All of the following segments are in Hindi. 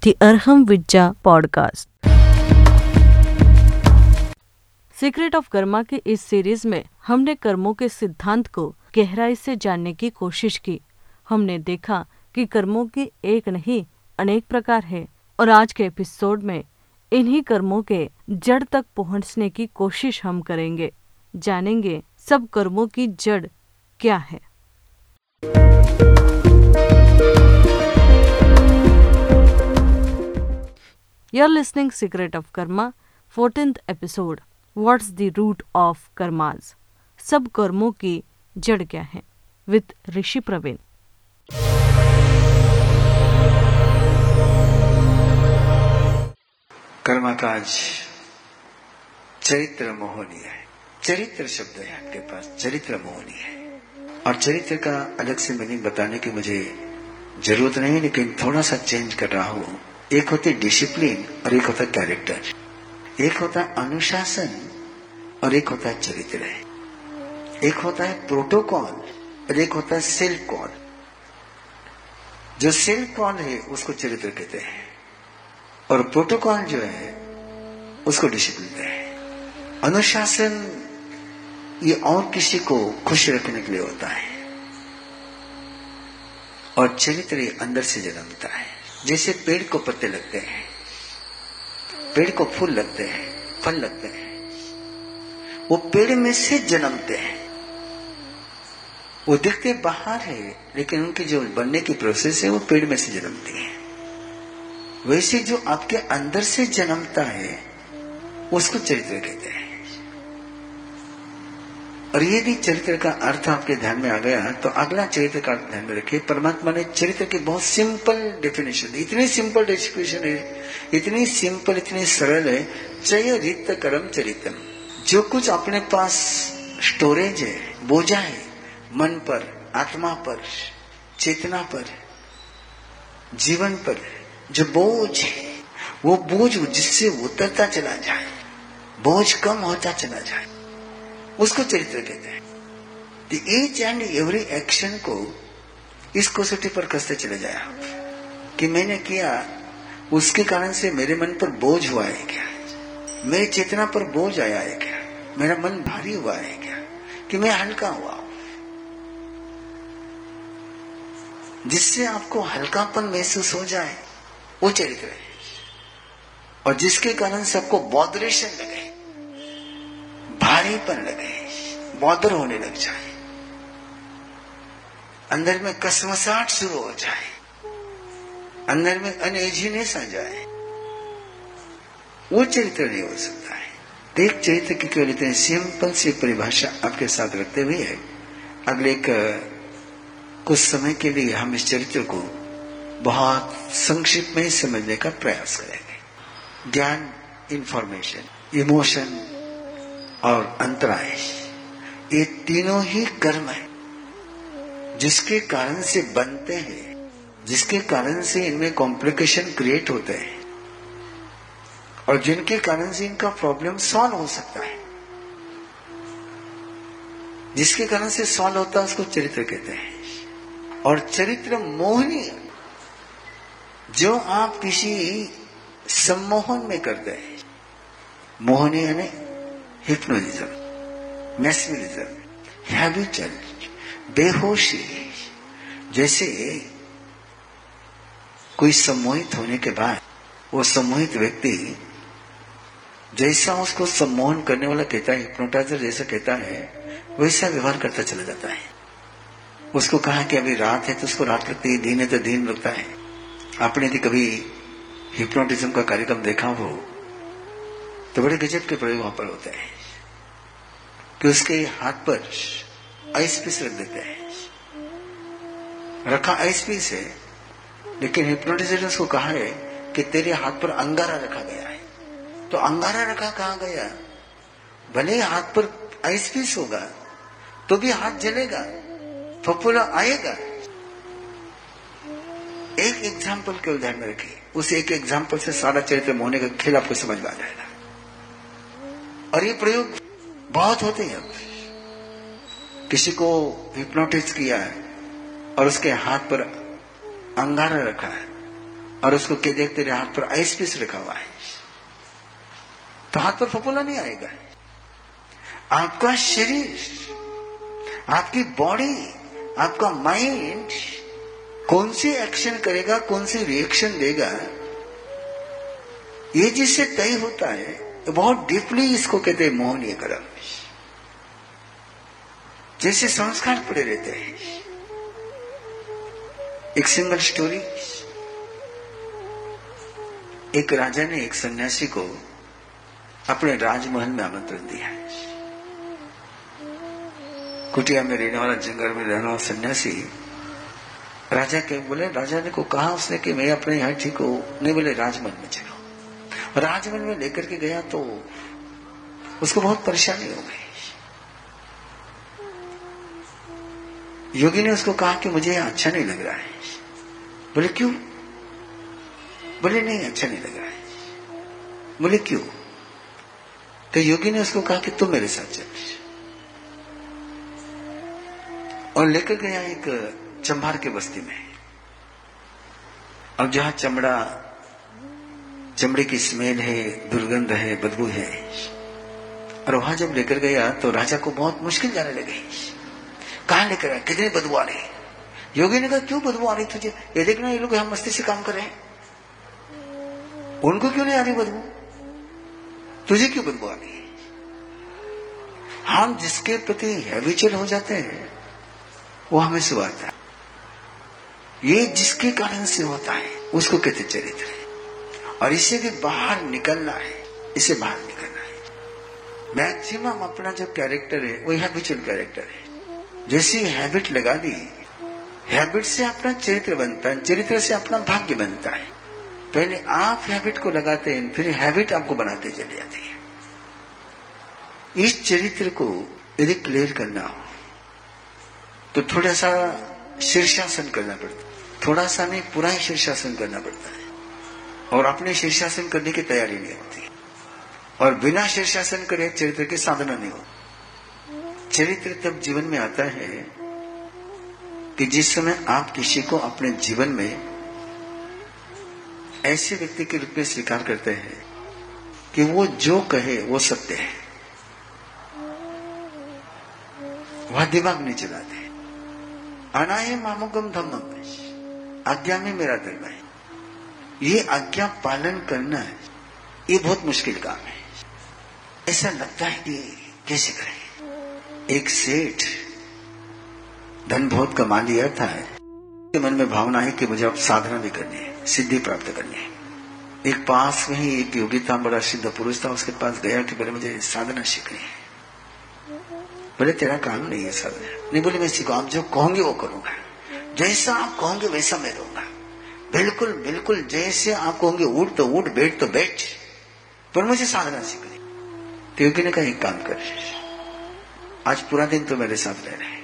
the Arham Vidya podcast. Secret of karma के इस सीरीज़ में हमने कर्मों के सिद्धांत को गहराई से जानने की कोशिश की। हमने देखा कि कर्मों की एक नहीं, अनेक प्रकार है, और आज के एपिसोड में इन्हीं कर्मों के जड़ तक पहुँचने की कोशिश हम करेंगे। जानेंगे सब कर्मों की जड़ क्या है। You're listening Secret of Karma, 14th episode. What's the root of karmas? सब कर्मों की जड़ क्या है? विद ऋषि प्रवीण कर्मा काज चरित्र मोहनी है चरित्र शब्द है आपके पास चरित्र मोहनी है और चरित्र का अलग से मीनिंग बताने की मुझे ज़रूरत नहीं लेकिन थोड़ा सा चेंज कर रहा हूँ एक होते डिसिप्लिन और एक होता कैरेक्टर एक होता अनुशासन और एक होता है चरित्र. एक होता है प्रोटोकॉल और एक होता है सेल्फ कॉल जो सेल्फ कॉल है, उसको चरित्र कहते हैं. और प्रोटोकॉल जो है, उसको डिसिप्लिन है. अनुशासन, ये और किसी को खुश रखने के लिए होता है. और चरित्र अंदर से जन्मता है. जैसे पेड़ को पत्ते लगते हैं। पेड़ को फूल लगते हैं, फल लगते हैं। वो पेड़ में से जन्मते हैं। वो दिखते बाहर है, लेकिन उनकी जो बनने की प्रोसेस है, वो पेड़ में से जन्मती है। वैसे जो आपके अंदर से जन्मता है, उसको चरित्र कहते हैं। और यदि चरित्र का अर्थ आपके ध्यान में आ गया तो अगला चरित्र का ध्यान में रखिए। परमात्मा ने चरित्र की बहुत सिंपल डेफिनेशन दी इतनी सिंपल डेफिनेशन है, इतनी सिंपल इतनी सरल है चय रित कर्म चरित्रम जो कुछ अपने पास स्टोरेज है, बोझा है, मन पर, आत्मा पर, चेतना पर, जीवन पर, जो बोझ है, वो बोझ जिससे उतरता चला जाए, बोझ कम होता चला जाए। उसको चरित्र कहते हैं। ईच एंड एवरी एक्शन को इस कसौटी पर कसते चले जाए कि मैंने किया, उसके कारण से मेरे मन पर बोझ हुआ है क्या? मेरी चेतना पर बोझ आया है क्या? मेरा मन भारी हुआ है क्या? कि मैं हल्का हुआ जिससे आपको हल्कापन महसूस हो जाए, वो चरित्र है। और जिसके कारण से आपको बॉदरेशन लगे भारीपन लगे बॉदर होने लग जाए। अंदर में कसमसाट शुरू हो जाए। अंदर में अनएजीनेस आ जाए। वो चरित्र नहीं हो सकता है। एक चरित्र की क्यों लेते हैं सिंपल सी परिभाषा आपके साथ रखते हुए है। अगले कुछ समय के लिए हम इस चरित्र को बहुत संक्षिप्त में समझने का प्रयास करेंगे। ज्ञान इंफॉर्मेशन इमोशन और अंतराय। ये तीनों ही कर्म है, जिसके कारण से बनते हैं, जिसके कारण से इनमें कॉम्प्लिकेशन क्रिएट होते हैं, और जिनके कारण से इनका प्रॉब्लम सॉल्व हो सकता है। जिसके कारण से सॉल्व होता है, उसको चरित्र कहते हैं। और चरित्र मोहनी जो आप किसी सम्मोहन में करते हैं। मोहनी यानी हिप्नोलिज्म मैस्मरिज्म हैबिचल बेहोशी, जैसे कोई सम्मोहित होने के बाद वो सम्मोहित व्यक्ति जैसा उसको सम्मोहन करने वाला कहता है हिप्नोटाइजर जैसा कहता है, वैसा व्यवहार करता चला जाता है। उसको कहा कि अभी रात है तो उसको रात लगती है, दिन है तो दिन लगता है। आपने यदि कभी हिप्नोटिज्म का कार्यक्रम देखा हो तो बड़े गजब के प्रयोग वहाँ पर होते हैं कि उसके हाथ पर आइस पीस रख देते हैं। रखा आइस पीस है, लेकिन हिप्नोटिजर ने उसको कहा है कि तेरे हाथ पर अंगारा रखा गया है। तो अंगारा रखा कहा गया? भले हाथ पर आइस पीस होगा तो भी हाथ जलेगा फपोला आएगा। एक एग्ज़ाम्पल के उदाहरण में रखिए उस एक एग्ज़ाम्पल से सारा चरित्र मोहने का खेल आपको समझ में आ जाएगा। और ये प्रयोग बहुत होते हैं। अब किसी को हिप्नोटिज किया है और उसके हाथ पर अंगारा रखा है और उसको क्या देखते रहे, हाथ पर आइस पीस रखा हुआ है। तो हाथ पर फपोला नहीं आएगा। आपका शरीर, आपकी बॉडी आपका माइंड कौन सी एक्शन करेगा, कौन सी रिएक्शन देगा, ये जिससे तय होता है तो बहुत डीपली इसको कहते हैं मोहनीय कर्म जैसे संस्कार पड़े रहते हैं। एक सिंगल स्टोरी। एक राजा ने एक सन्यासी को अपने राजमहल में आमंत्रण दिया। कुटिया में रहने वाला, जंगल में रहने वाला सन्यासी राजा के बोले, राजा ने को कहा उसने कि मैं अपने यहाँ ठीक हूँ। नहीं बोले, राजमहल में चलो राजमहल में लेकर के गया तो उसको बहुत परेशानी हो गई। योगी ने उसको कहा कि मुझे अच्छा नहीं लग रहा है। बोले, क्यों? बोले, नहीं अच्छा नहीं लग रहा है। बोले, क्यों? तो योगी ने उसको कहा कि तुम मेरे साथ चल। और लेकर गया एक चंबार के बस्ती में। अब जहाँ चमड़ा चमड़े की स्मेल है, दुर्गंध है, बदबू है। और वहाँ जब लेकर गया तो राजा को बहुत मुश्किल जाने लगी। कहा लेकर आए? कितनी बदबू आ रही योगी ने कहा, क्यों बदबू आ रही तुझे? ये देखना, ये लोग हम मस्ती से काम कर रहे हैं। उनको क्यों नहीं आ रही बदबू? तुझे क्यों बदबू आ रही हम जिसके प्रति हैबिचुअल हो जाते हैं, वो हमें सुहाता है। ये जिसके कारण से होता है, उसको कहते चरित्र। और इसे भी बाहर निकलना है, इसे बाहर निकलना है। मैक्सिमम अपना जो कैरेक्टर है, वो हैबिचुअल कैरेक्टर है। जैसी हैबिट लगा दी हैबिट से अपना चरित्र बनता है, चरित्र से अपना भाग्य बनता है। पहले आप हैबिट को लगाते हैं, फिर हैबिट आपको बनाते चले जाती है। इस चरित्र को यदि क्लियर करना हो तो थोड़ा सा शीर्षासन करना पड़ता है। थोड़ा सा नहीं, पूरा ही शीर्षासन करना पड़ता है। और अपने शीर्षासन करने की तैयारी नहीं होती। और बिना शीर्षासन करे चरित्र की साधना नहीं होती। चरित्र तब जीवन में आता है कि जिस समय आप किसी को अपने जीवन में ऐसे व्यक्ति के रूप में स्वीकार करते हैं कि वो जो कहे वो सत्य है। वह दिमाग नहीं चलाते। अनाय मामुगम धम्मम। आज्ञा में मेरा धर्म है। ये आज्ञा पालन करना है ये बहुत मुश्किल काम है। ऐसा लगता है कि कैसे करें? एक सेठ धन बहुत कमा लिया था। के मन में भावना है कि मुझे अब साधना भी करनी है, सिद्धि प्राप्त करनी है। एक पास में ही एक योगी था, बड़ा सिद्ध पुरुष था। उसके पास गया कि बोले मुझे साधना सीखनी है। बोले, तेरा काम नहीं है साधना। नहीं बोले, मैं सीखो आप जो कहोगे वो करूँगा। जैसा आप कहोगे वैसा मैं रहूँगा बिल्कुल बिल्कुल जैसे आप कहोगे उठ तो उठ बैठ तो बैठ पर मुझे साधना सीखनी। तो योगी ने कहा एक काम कर। आज पूरा दिन तो मेरे साथ रह रहे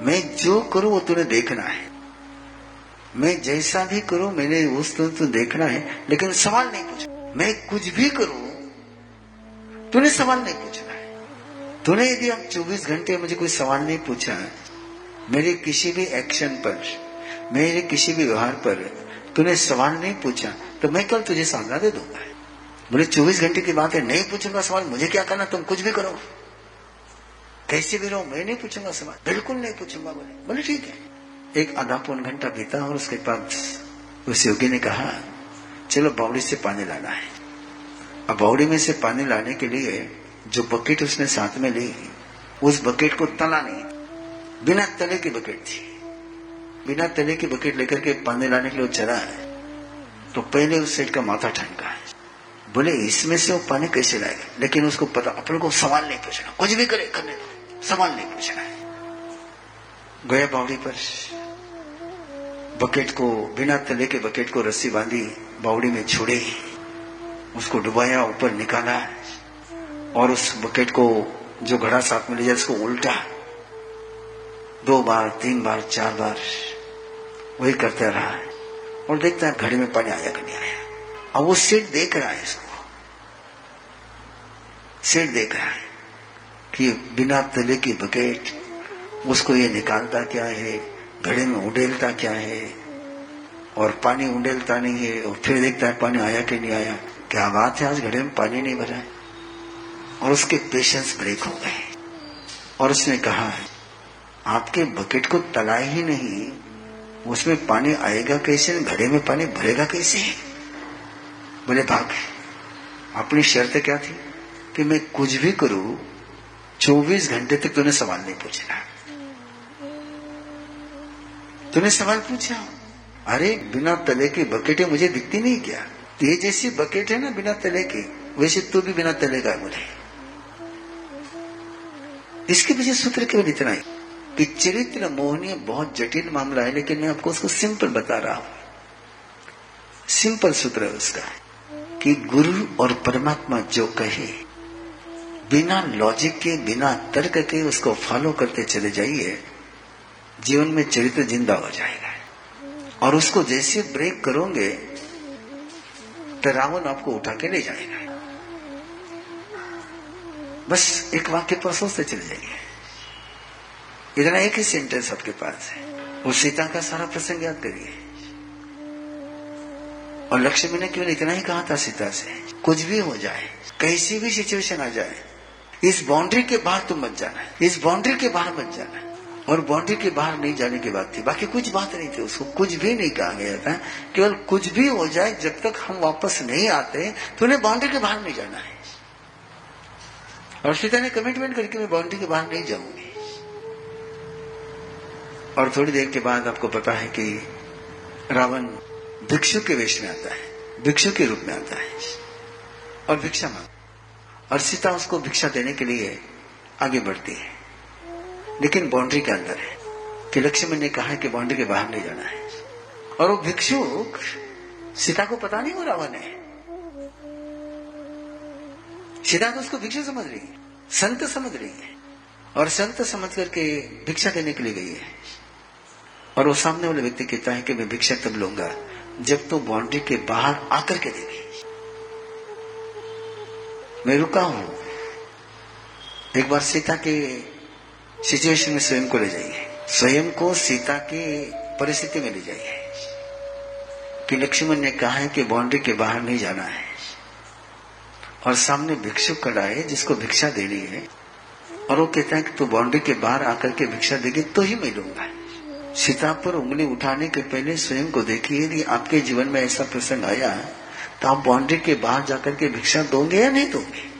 मैं जो करूँ वो तूने देखना है। मैं जैसा भी करूँ मैंने उस तो, तो देखना है लेकिन सवाल नहीं पूछना। मैं कुछ भी करूँ तूने सवाल नहीं पूछना है। तूने यदि आप 24 घंटे मुझे कोई सवाल नहीं पूछा मेरे किसी भी एक्शन पर मेरे किसी भी व्यवहार पर तूने सवाल नहीं पूछा तो मैं कल तुझे सामना दे दूँगा। बोले चौबीस घंटे की बात है नहीं पूछूँगा सवाल, मुझे क्या करना, तुम कुछ भी करो। कैसे भी रहो, मैं नहीं पूछूँगा सवाल, बिल्कुल नहीं पूछूँगा बोले बोले, ठीक है। एक आधा पौन घंटा बीता और उसके बाद उस योगी ने कहा, चलो बावड़ी से पानी लाना है। अब बावड़ी में से पानी लाने के लिए जो बकेट उसने साथ में ली, उस बकेट को तला नहीं, बिना तले की बकेट थी। बिना तले की बकेट लेकर के पानी लाने के लिए चला है तो पहले उस सेठ का माथा ठनका है। बोले, इसमें से वो पानी कैसे लाएगा? लेकिन उसको पता अपन को सवाल नहीं पूछना। कुछ भी करे, करने सवाल नहीं पूछना है। गया बावड़ी पर, बकेट को, बिना तले के बकेट को रस्सी बांधी, बावड़ी में छोड़े। उसको डुबाया, ऊपर निकाला। और उस बकेट को, जो घड़ा साथ में ले जाए, उसको उल्टा। दो बार, तीन बार, चार बार। वही करता रहा है। और देखता है घड़ी में पानी आया कि नहीं आया अब वो सेठ देख रहा है इसको। सेठ देख रहा है कि बिना तले की बकेट उसको ये निकालता क्या है, घड़े में उडेलता क्या है, और पानी उंडेलता नहीं है, और फिर देखता है पानी आया कि नहीं आया। क्या बात है, आज घड़े में पानी नहीं भरा है। और उसके पेशेंस ब्रेक हो गए। और उसने कहा है आपके बकेट को तला ही नहीं उसमें पानी आएगा कैसे? घड़े में पानी भरेगा कैसे? बोले भाग अपनी शर्त क्या थी? कि मैं कुछ भी करूँ 24 घंटे तक तूने सवाल नहीं पूछना। तूने सवाल पूछा? अरे, बिना तले की बकेटें मुझे दिखती नहीं क्या? ये जैसी बकेट है ना, बिना तले की, वैसे तू भी बिना तले का बोले। इसके पीछे सूत्र केवल इतना ही? कि चरित्र मोहनीय बहुत जटिल मामला है, लेकिन मैं आपको उसको सिंपल बता रहा हूँ। सिंपल सूत्र है उसका, कि गुरु और परमात्मा जो कहे, बिना लॉजिक के, बिना तर्क के उसको फॉलो करते चले जाइए, जीवन में चरित्र ज़िंदा हो जाएगा। और उसको जैसे ब्रेक करोगे तो रावण आपको उठा के ले जाएगा। बस एक वाक्य पर सोचते चले जाइए। इतना एक ही सेंटेंस आपके पास है। वो सीता का सारा प्रसंग याद करिए। और लक्ष्मी ने केवल इतना ही कहा था सीता से, कुछ भी हो जाए, कैसी भी सिचुएशन आ जाए, इस बाउंड्री के बाहर तुम मत जाना, इस बाउंड्री के बाहर मत जाना। और बाउंड्री के बाहर नहीं जाने की बात थी। बाकी कुछ बात नहीं थी उसको, कुछ भी नहीं कहा गया था। केवल कुछ भी हो जाए, जब तक हम वापस नहीं आते तो उन्हें बाउंड्री के बाहर नहीं जाना है। और सीता ने कमिटमेंट करके मैं बाउंड्री के बाहर नहीं जाऊँगी। और थोड़ी देर के बाद आपको पता है कि रावण भिक्षु के वेश में आता है, भिक्षु के रूप में आता है। और भिक्षा मांग और सीता उसको भिक्षा देने के लिए आगे बढ़ती है। लेकिन बाउंड्री के अंदर है कि लक्ष्मण ने कहा है कि बाउंड्री के बाहर नहीं जाना है। और वो भिक्षुक सीता को पता नहीं वो रावण है। सीता तो उसको भिक्षु समझ रही है, संत समझ रही है। और संत समझ करके भिक्षा देने के लिए गई है। और वो सामने वाले व्यक्ति कहता है कि मैं भिक्षा तब लूँगा जब तो बाउंड्री के बाहर आकर के देगी मैं रुका हूँ। एक बार सीता के सिचुएशन में स्वयं को ले जाइए। स्वयं को सीता की परिस्थिति में ले जाइए। कि लक्ष्मण ने कहा है कि बाउंड्री के बाहर नहीं जाना है। और सामने भिक्षुक खड़ा है जिसको भिक्षा देनी है। और वो कहता है कि तू बाउंड्री के बाहर आकर के भिक्षा देगी तो ही मैं लूँगा। सीता पर उंगली उठाने के पहले स्वयं को देखिए यदि आपके जीवन में ऐसा प्रसंग आया तो आप बाउंड्री के बाहर जाकर के भिक्षा दोगे या नहीं दोगे?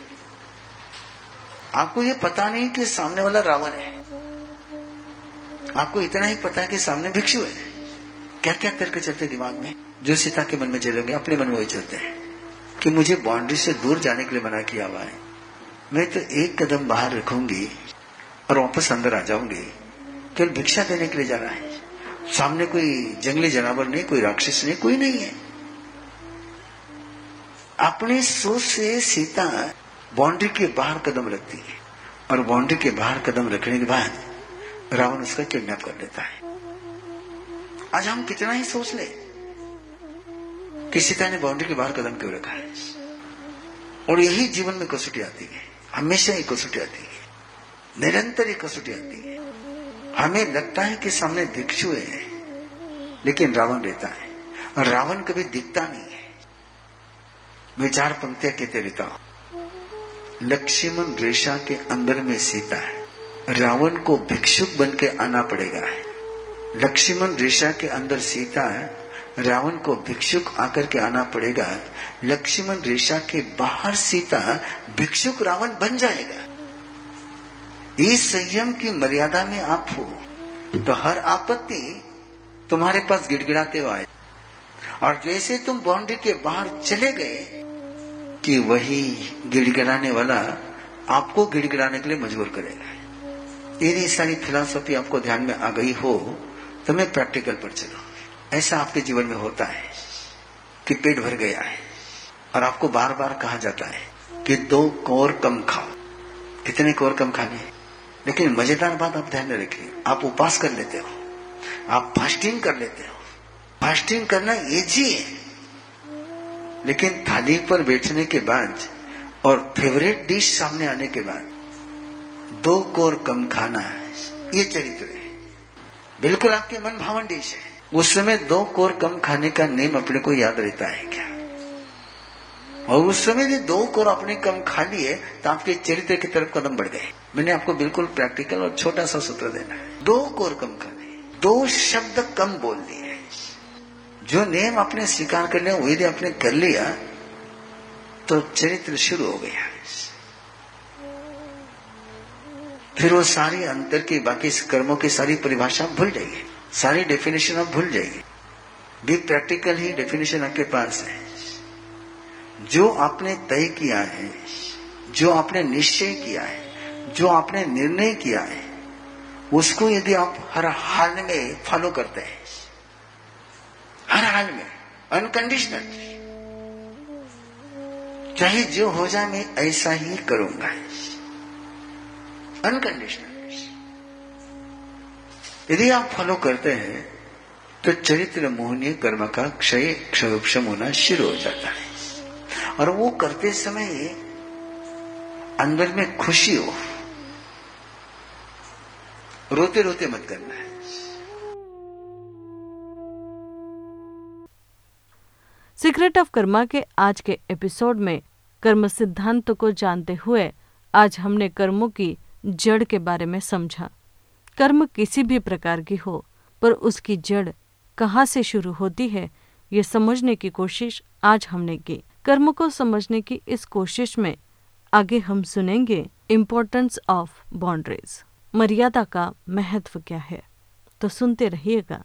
आपको ये पता नहीं कि सामने वाला रावण है। आपको इतना ही पता है कि सामने भिक्षु है। क्या क्या करके चलते दिमाग में? जो सीता के मन में चलेंगे अपने मन में वही चलते हैं। कि मुझे बाउंड्री से दूर जाने के लिए मना किया हुआ है। मैं तो एक कदम बाहर रखूँगी और वापस अंदर आ जाऊँगी। केवल भिक्षा देने के लिए जा रहा है। सामने कोई जंगली जानवर नहीं, कोई राक्षस नहीं, कोई नहीं है। अपने सोच से सीता बाउंड्री के बाहर कदम रखती है और बाउंड्री के बाहर कदम रखने के बाद रावण उसका किडनैप कर लेता है। आज हम कितना ही सोच ले कि सीता ने बाउंड्री के बाहर कदम क्यों रखा है? और यही जीवन में कसौटी आती है। हमेशा ही कसौटी आती है। निरंतर ही कसौटी आती है। हमें लगता है कि सामने भिक्षु है, लेकिन रावण रहता है। और रावण कभी दिखता नहीं है। मैं चार पंक्तियाँ कहते रहता हूँ। लक्ष्मण रेशा के अंदर में सीता है। रावण को भिक्षुक बन के आना पड़ेगा। लक्ष्मण रेशा के अंदर सीता है। रावण को भिक्षुक आकर के आना पड़ेगा। लक्ष्मण रेशा के बाहर सीता भिक्षुक रावण बन जाएगा। इस संयम की मर्यादा में आप हो तो हर आपत्ति तुम्हारे पास गिड़गिड़ाते हुए आए। और जैसे तुम बाउंड्री के बाहर चले गए कि वही गिड़गिड़ाने वाला आपको गिड़गिड़ाने के लिए मजबूर करेगा। यदि सारी फिलोसफी आपको ध्यान में आ गई हो तो मैं प्रैक्टिकल पर चलो। ऐसा आपके जीवन में होता है कि पेट भर गया है और आपको बार बार कहा जाता है कि दो कोर कम खाओ। कितने कोर कम खाने लेकिन मज़ेदार बात आप ध्यान में रखिए। आप उपवास कर लेते हो। आप फास्टिंग कर लेते हो। फास्टिंग करना इजी है लेकिन थाली पर बैठने के बाद और फेवरेट डिश सामने आने के बाद दो कोर कम खाना है। ये चरित्र है। बिल्कुल आपके मन भावन डिश है। उस समय दो कोर कम खाने का नेम अपने को याद रहता है क्या? और उस समय यदि दो कोर अपने कम खा लिए तो आपके चरित्र की तरफ़ कदम बढ़ गए। मैंने आपको बिल्कुल प्रैक्टिकल और छोटा सा सूत्र देना है। दो कोर कम खाने दो शब्द कम बोल दिए। जो नियम आपने स्वीकार कर लिया वो यदि आपने कर लिया तो चरित्र शुरू हो गया। फिर वो सारी अंतर की, बाकी कर्मों की सारी परिभाषा भूल जाएगी सारी डेफिनेशन आप भूल जाएगी भी प्रैक्टिकल ही डेफिनेशन आपके पास है। जो आपने तय किया है, जो आपने निश्चय किया है, जो आपने निर्णय किया है, उसको यदि आप हर हाल में फॉलो करते हैं, हर हाल में अनकंडीशनल चाहे जो हो जाए मैं ऐसा ही करूँगा अनकंडीशनल यदि आप फॉलो करते हैं तो चरित्र मोहनीय कर्म का क्षय क्षम होना शुरू हो जाता है। और वो करते समय अंदर में खुशी हो। रोते रोते मत करना है। सीक्रेट ऑफ़ कर्मा के आज के एपिसोड में कर्म सिद्धांत को जानते हुए आज हमने कर्मों की जड़ के बारे में समझा। कर्म किसी भी प्रकार की हो, पर उसकी जड़ कहाँ से शुरू होती है, ये समझने की कोशिश आज हमने की। कर्म को समझने की इस कोशिश में आगे हम सुनेंगे इम्पोर्टेंस ऑफ़ बाउंड्रीज मर्यादा का महत्व क्या है? तो सुनते रहिएगा।